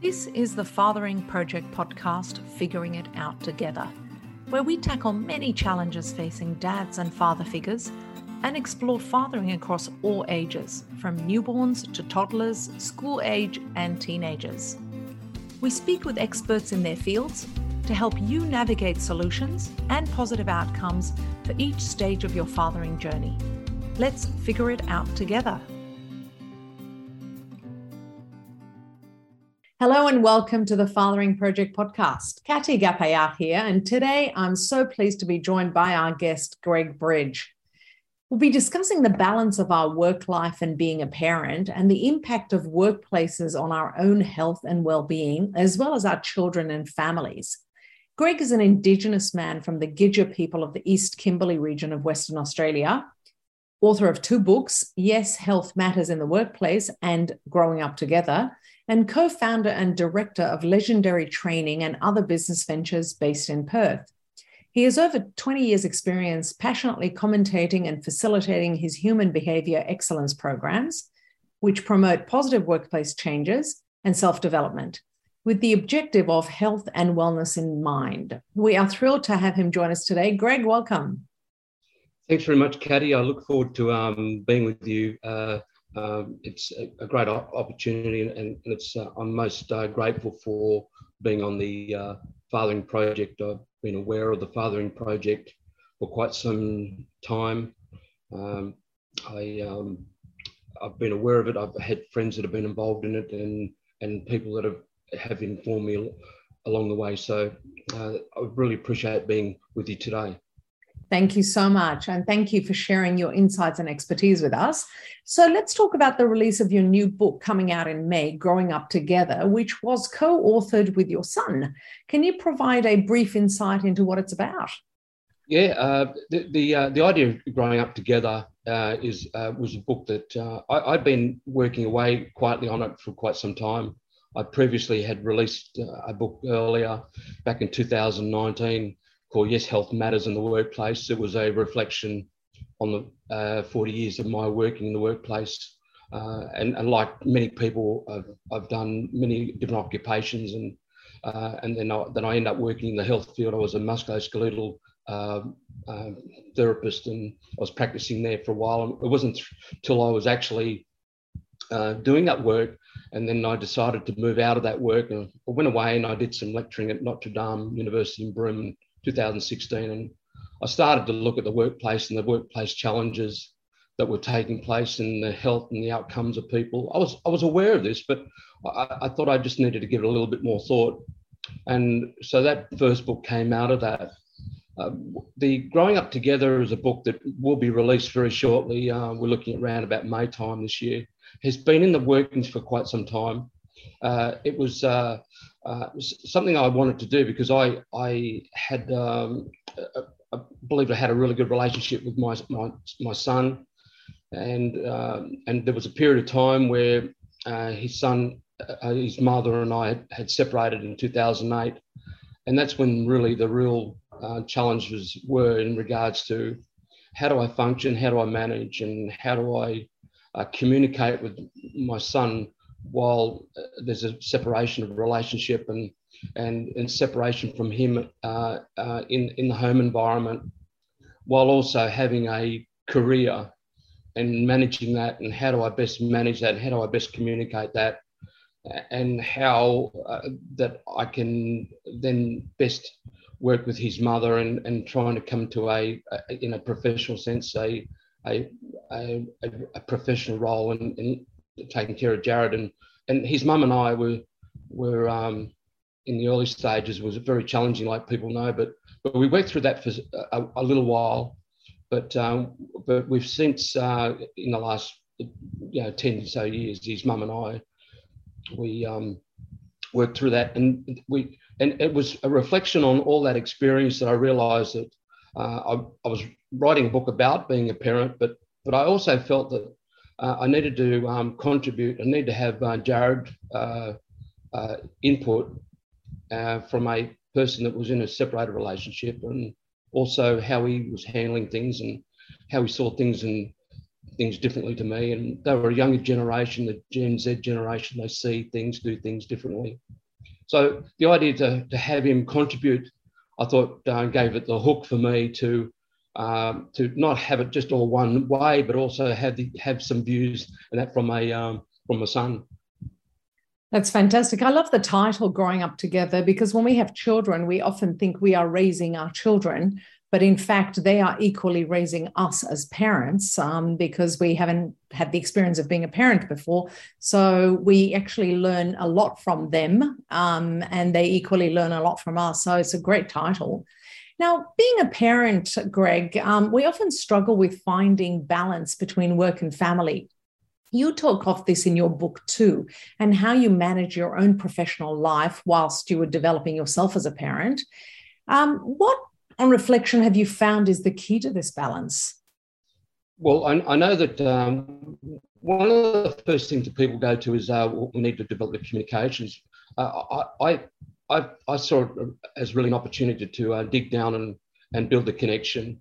This is the Fathering Project podcast, Figuring It Out Together, where we tackle many challenges facing dads and father figures and explore fathering across all ages, from newborns to toddlers, school age, and teenagers. We speak with experts in their fields to help you navigate solutions and positive outcomes for each stage of your fathering journey. Let's figure it out together. Hello and welcome to the Fathering Project podcast. Kati Gapayat here, and today I'm so pleased to be joined by our guest, Greg Bridge. We'll be discussing the balance of our work life and being a parent and the impact of workplaces on our own health and well being, as well as our children and families. Greg is an Indigenous man from the Gidja people of the East Kimberley region of Western Australia, author of two books Yes, Health Matters in the Workplace and Growing Up Together and co founder and director of Legendary Training and other business ventures based in Perth. He has over 20 years' experience passionately commentating and facilitating his human behavior excellence programs, which promote positive workplace changes and self development with the objective of health and wellness in mind. We are thrilled to have him join us today. Greg, welcome. Thanks very much, Kati. I look forward to um, being with you uh, um, it's a, a, great opportunity, and, and it's uh, I'm most uh, grateful for being on the uh, Fathering Project. I've been aware of the Fathering Project for quite some time. Um, I um, I've been aware of it. I've had friends that have been involved in it, and and people that have have informed me along the way. So uh, I really appreciate being with you today. Thank you so much. And thank you for sharing your insights and expertise with us. So let's talk about the release of your new book coming out in May, Growing Up Together, which was co authored with your son. Can you provide a brief insight into what it's about? Yeah, uh, the the, uh, the idea of growing up together uh, is uh, was a book that uh, I, had been working away quietly on it for quite some time. I previously had released uh, a book earlier, back in 2019, called Yes, Health Matters in the Workplace. It was a reflection on the uh, 40 years of my working in the workplace. Uh, and, and, like many people, I've, I've, done many different occupations, and uh, and then I, then I end up working in the health field. I was a musculoskeletal um, um, therapist, and I was practicing there for a while. It wasn't until I was actually uh, doing that work, and then I decided to move out of that work. And I went away and I did some lecturing at Notre Dame University in Broome 2016. And I started to look at the workplace and the workplace challenges that were taking place and the health and the outcomes of people. I was I was aware of this, but I, I thought I just needed to give it a little bit more thought. And so that first book came out of that. Uh, the Growing Up Together is a book that will be released very shortly. Uh, we're looking at around about May time this year. Has been in the workings for quite some time. Uh, it was uh, uh, something I wanted to do because I I had um, I believe I had a really good relationship with my my, my son, and um, and there was a period of time where uh, his son, uh, his mother, and I had, had, separated in 2008, and that's when really the real uh, challenges were in regards to how do I function, how do I manage, and how do I uh, communicate with my son while uh, there's a separation of relationship and and, and separation from him uh, uh, in in the home environment, while also having a career and managing that and how do I best manage that? How do I best communicate that? And how uh, that I can then best work with his mother and, and trying to come to a, a in a professional sense a a, a, a professional role in taking care of Jared and and his mum and I were were um, in the early stages was very challenging, like people know. But but we worked through that for a, a little while. But um, but we've since uh, in the last you know ten or so years, his mum and I, we um, worked through that, and we and it was a reflection on all that experience that I realised that uh, I, I was writing a book about being a parent, but but I also felt that uh, I needed to um, contribute. I need to have uh, Jared uh, uh input uh, from a person that was in a separated relationship, and also how he was handling things and how he saw things and things differently to me. And they were a younger generation, the Gen Z generation, they see things, do things differently. So the idea to, to have him contribute, I thought uh, gave it the hook for me to um, to not have it just all one way, but also have the, have some views and that from a um, from a son. That's fantastic. I love the title Growing Up Together because when we have children, we often think we are raising our children, but in fact, they are equally raising us as parents um, because we haven't had the experience of being a parent before. So we actually learn a lot from them um, and they equally learn a lot from us. So it's a great title. Now, being a parent, Greg, um, we often struggle with finding balance between work and family. You talk of this in your book too, and how you manage your own professional life whilst you were developing yourself as a parent. Um, what, on reflection, have you found is the key to this balance? Well, I, I know that um, one of the first things that people go to is uh, we need to develop the communications. Uh, I, I, I, saw it as really an opportunity to uh, dig down and, and build the connection.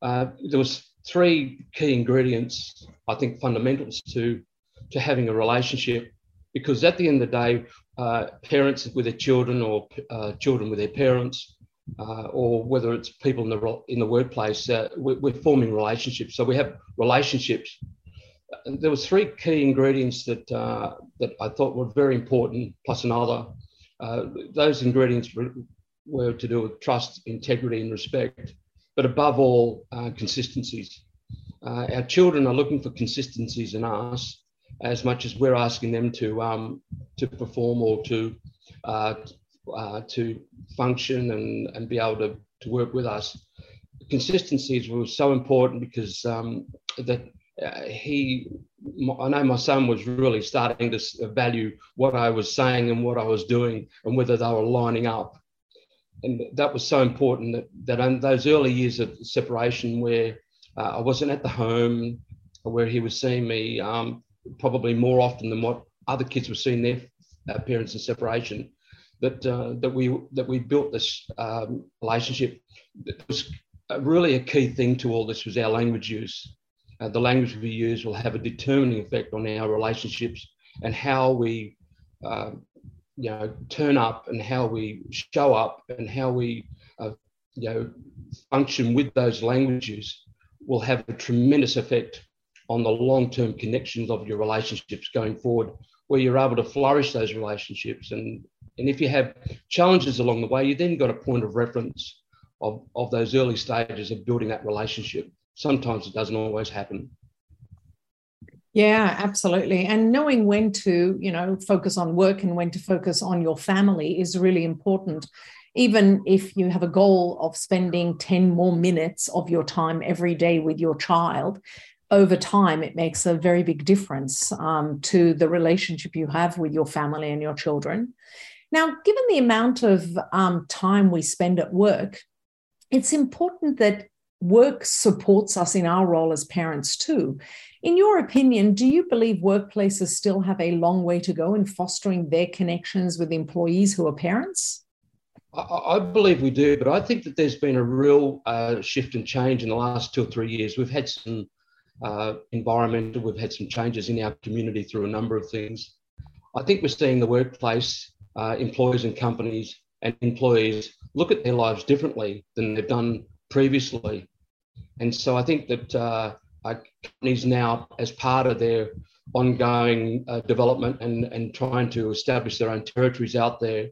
Uh, there was three key ingredients, I think, fundamentals to, to having a relationship. Because at the end of the day, uh, parents with their children or uh, children with their parents, uh, or whether it's people in the in the workplace, uh, we're, we're, forming relationships. So we have relationships. There was three key ingredients that uh, that I thought were very important, plus another. Uh, those ingredients were, to do with trust, integrity, and respect but above all, uh, consistencies. Uh, our children are looking for consistencies in us as much as we're asking them to um, to perform or to uh, uh, to function and, and be able to, to work with us. Consistencies were so important because um, that uh, he, I know my son was really starting to value what I was saying and what I was doing and whether they were lining up and that was so important that, that in those early years of separation where uh, I wasn't at the home, where he was seeing me um, probably more often than what other kids were seeing their uh, parents in separation, that uh, that we that we built this um, relationship. It was really a key thing to all this was our language use. Uh, the language we use will have a determining effect on our relationships and how we uh, you know turn up and how we show up and how we uh, you know function with those languages will have a tremendous effect on the long-term connections of your relationships going forward where you're able to flourish those relationships. And and if you have challenges along the way you then got a point of reference of, of those early stages of building that relationship sometimes it doesn't always happen yeah, absolutely. And knowing when to, you know, focus on work and when to focus on your family is really important. Even if you have a goal of spending 10 more minutes of your time every day with your child, over time, it makes a very big difference um, to the relationship you have with your family and your children. Now, given the amount of um, time we spend at work, it's important that work supports us in our role as parents too. In your opinion, do you believe workplaces still have a long way to go in fostering their connections with employees who are parents? I, believe we do, but I think that there's been a real uh, shift and change in the last two or three years. We've had some uh, environmental, we've had some changes in our community through a number of things. I think we're seeing the workplace, uh, employers and companies and employees look at their lives differently than they've done previously. And so I think that uh, companies now, as part of their ongoing uh, development and, and trying to establish their own territories out there,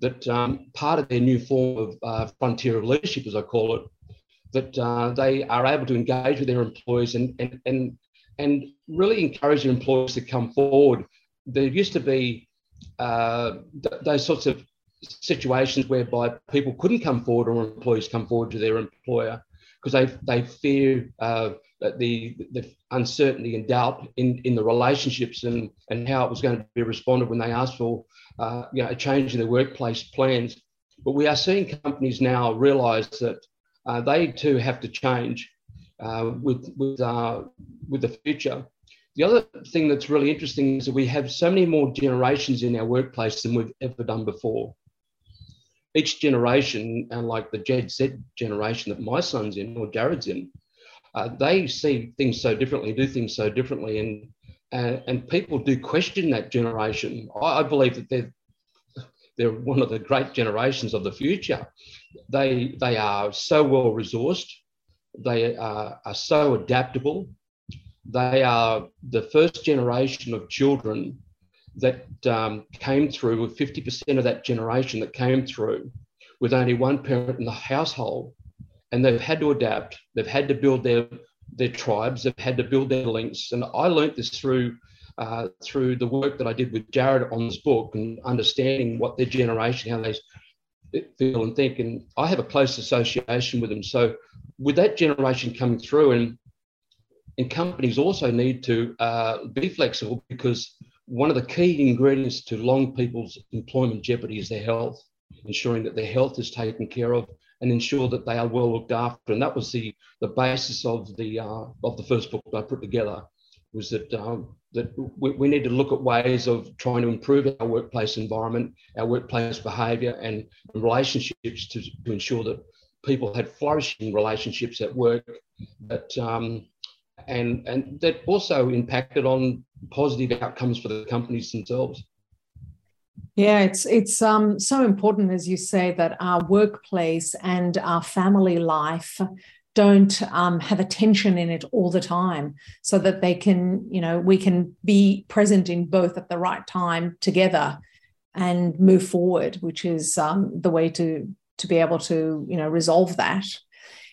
that um, part of their new form of uh, frontier of leadership, as I call it, that uh, they are able to engage with their employees and, and, and, and really encourage their employees to come forward. There used to be uh, th- those sorts of situations whereby people couldn't come forward or employees come forward to their employer because they, they fear uh, the, the uncertainty and doubt in, in the relationships and, and how it was going to be responded when they asked for uh, you know, a change in their workplace plans. But we are seeing companies now realise that uh, they too have to change uh, with, with, uh, with the future. The other thing that's really interesting is that we have so many more generations in our workplace than we've ever done before. Each generation, and like the Gen Z generation that my son's in or Jared's in, uh, they see things so differently, do things so differently, and and, and people do question that generation. I, I believe that they're they're one of the great generations of the future. They they are so well resourced. They are, are so adaptable. They are the first generation of children that um, came through with 50% of that generation that came through with only one parent in the household. And they've had to adapt. They've had to build their, their tribes. They've had to build their links. And I learnt this through uh, through the work that I did with Jared on this book and understanding what their generation, how they feel and think. And I have a close association with them. So with that generation coming through, and and companies also need to uh, be flexible because one of the key ingredients to long people's employment jeopardy is their health, ensuring that their health is taken care of and ensure that they are well looked after. And that was the, the basis of the, uh, of the first book I put together, was that, um, that we, we, need to look at ways of trying to improve our workplace environment, our workplace behaviour and relationships to, to ensure that people had flourishing relationships at work that um, and and that also impacted on positive outcomes for the companies themselves. Yeah, it's it's um, so important, as you say, that our workplace and our family life don't um, have a tension in it all the time, so that they can, you know, we can be present in both at the right time together and move forward, which is um, the way to to be able to, you know, resolve that.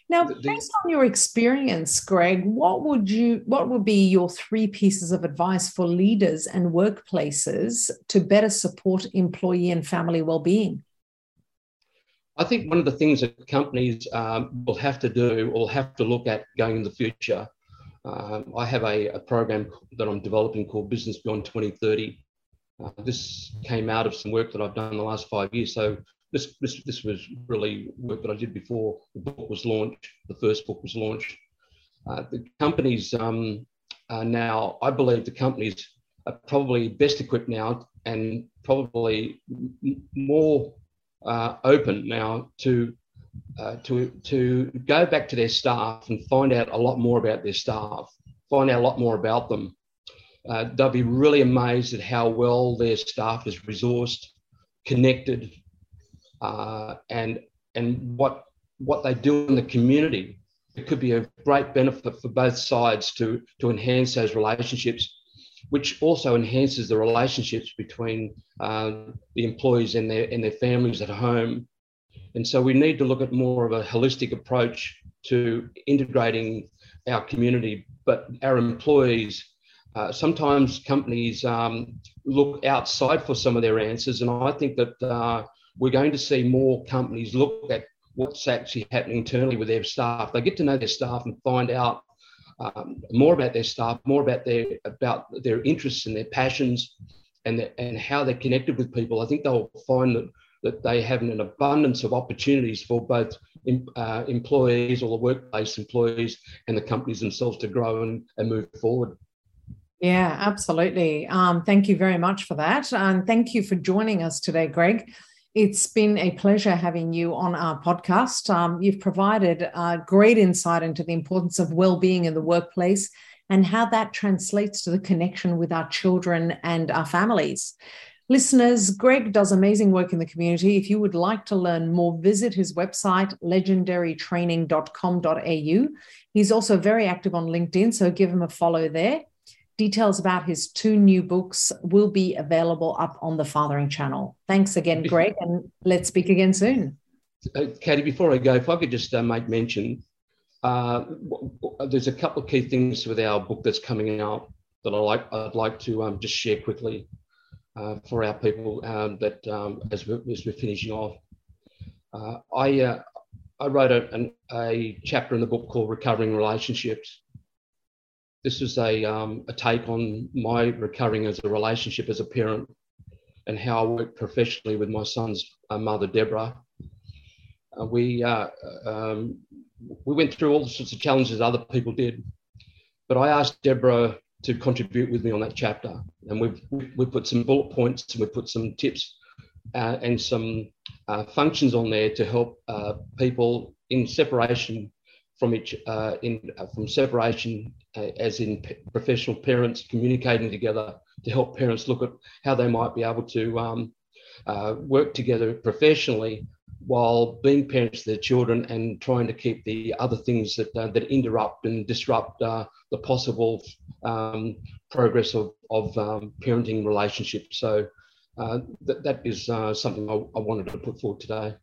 Now, the, based on your experience, Greg, what would you what would be your three pieces of advice for leaders and workplaces to better support employee and family well-being? I think one of the things that companies um, will have to do or have to look at going in the future. Um, I have a, a, program that I'm developing called Business Beyond 2030. Uh, this came out of some work that I've done in the last five years. So this, this, this was really work that I did before the book was launched, the first book was launched. Uh, the companies um, now, I believe the companies are probably best equipped now and probably more uh, open now to uh, to to go back to their staff and find out a lot more about their staff, find out a lot more about them. Uh, they'll be really amazed at how well their staff is resourced, connected, uh, and and what what they do in the community. It could be a great benefit for both sides to to enhance those relationships, which also enhances the relationships between uh, the employees and their and their families at home. And so we need to look at more of a holistic approach to integrating our community, but our employees. Uh, sometimes companies um, look outside for some of their answers, and I think that uh, we're going to see more companies look at what's actually happening internally with their staff. They get to know their staff and find out um, more about their staff, more about their about their interests and their passions, and their, and how they're connected with people. I think they'll find that that they have an abundance of opportunities for both uh, employees or the workplace employees and the companies themselves to grow and, and move forward. Yeah, absolutely. Um, thank you very much for that. And thank you for joining us today, Greg. It's been a pleasure having you on our podcast. Um, you've provided uh, great insight into the importance of well-being in the workplace and how that translates to the connection with our children and our families. Listeners, Greg does amazing work in the community. If you would like to learn more, visit his website, legendarytraining.com.au. He's also very active on LinkedIn, so give him a follow there. Details about his two new books will be available up on the Fathering channel. Thanks again, Greg, and let's speak again soon. Uh, Katie, before I go, if I could just uh, make mention, uh, there's a couple of key things with our book that's coming out that I like. I'd like to um, just share quickly uh, for our people um, that um, as, we're, as, we're, finishing off. Uh, I uh, I wrote a, an, a chapter in the book called Recovering Relationships, this is a, um, a take on my recurring as a relationship as a parent and how I work professionally with my son's uh, mother, Deborah. Uh, we, uh, um, we went through all sorts of challenges other people did, but I asked Deborah to contribute with me on that chapter. And we've, we put some bullet points and we put some tips uh, and some uh, functions on there to help uh, people in separation from each uh, in uh, from separation, uh, as in p- professional parents communicating together to help parents look at how they might be able to um, uh, work together professionally while being parents to their children and trying to keep the other things that uh, that interrupt and disrupt uh, the possible um, progress of, of um, parenting relationships. So that, that is something I, I, wanted to put forward today.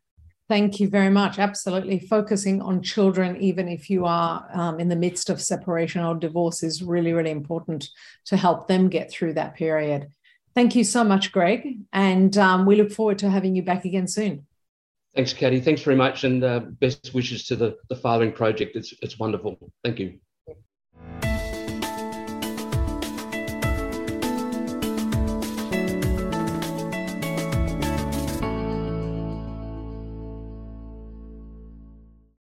Thank you very much. Absolutely. Focusing on children, even if you are um, in the midst of separation or divorce, is really, really important to help them get through that period. Thank you so much, Greg. And um, we look forward to having you back again soon. Thanks, Katie. Thanks very much. And uh, best wishes to the, the Fathering Project. It's, it's wonderful. Thank you.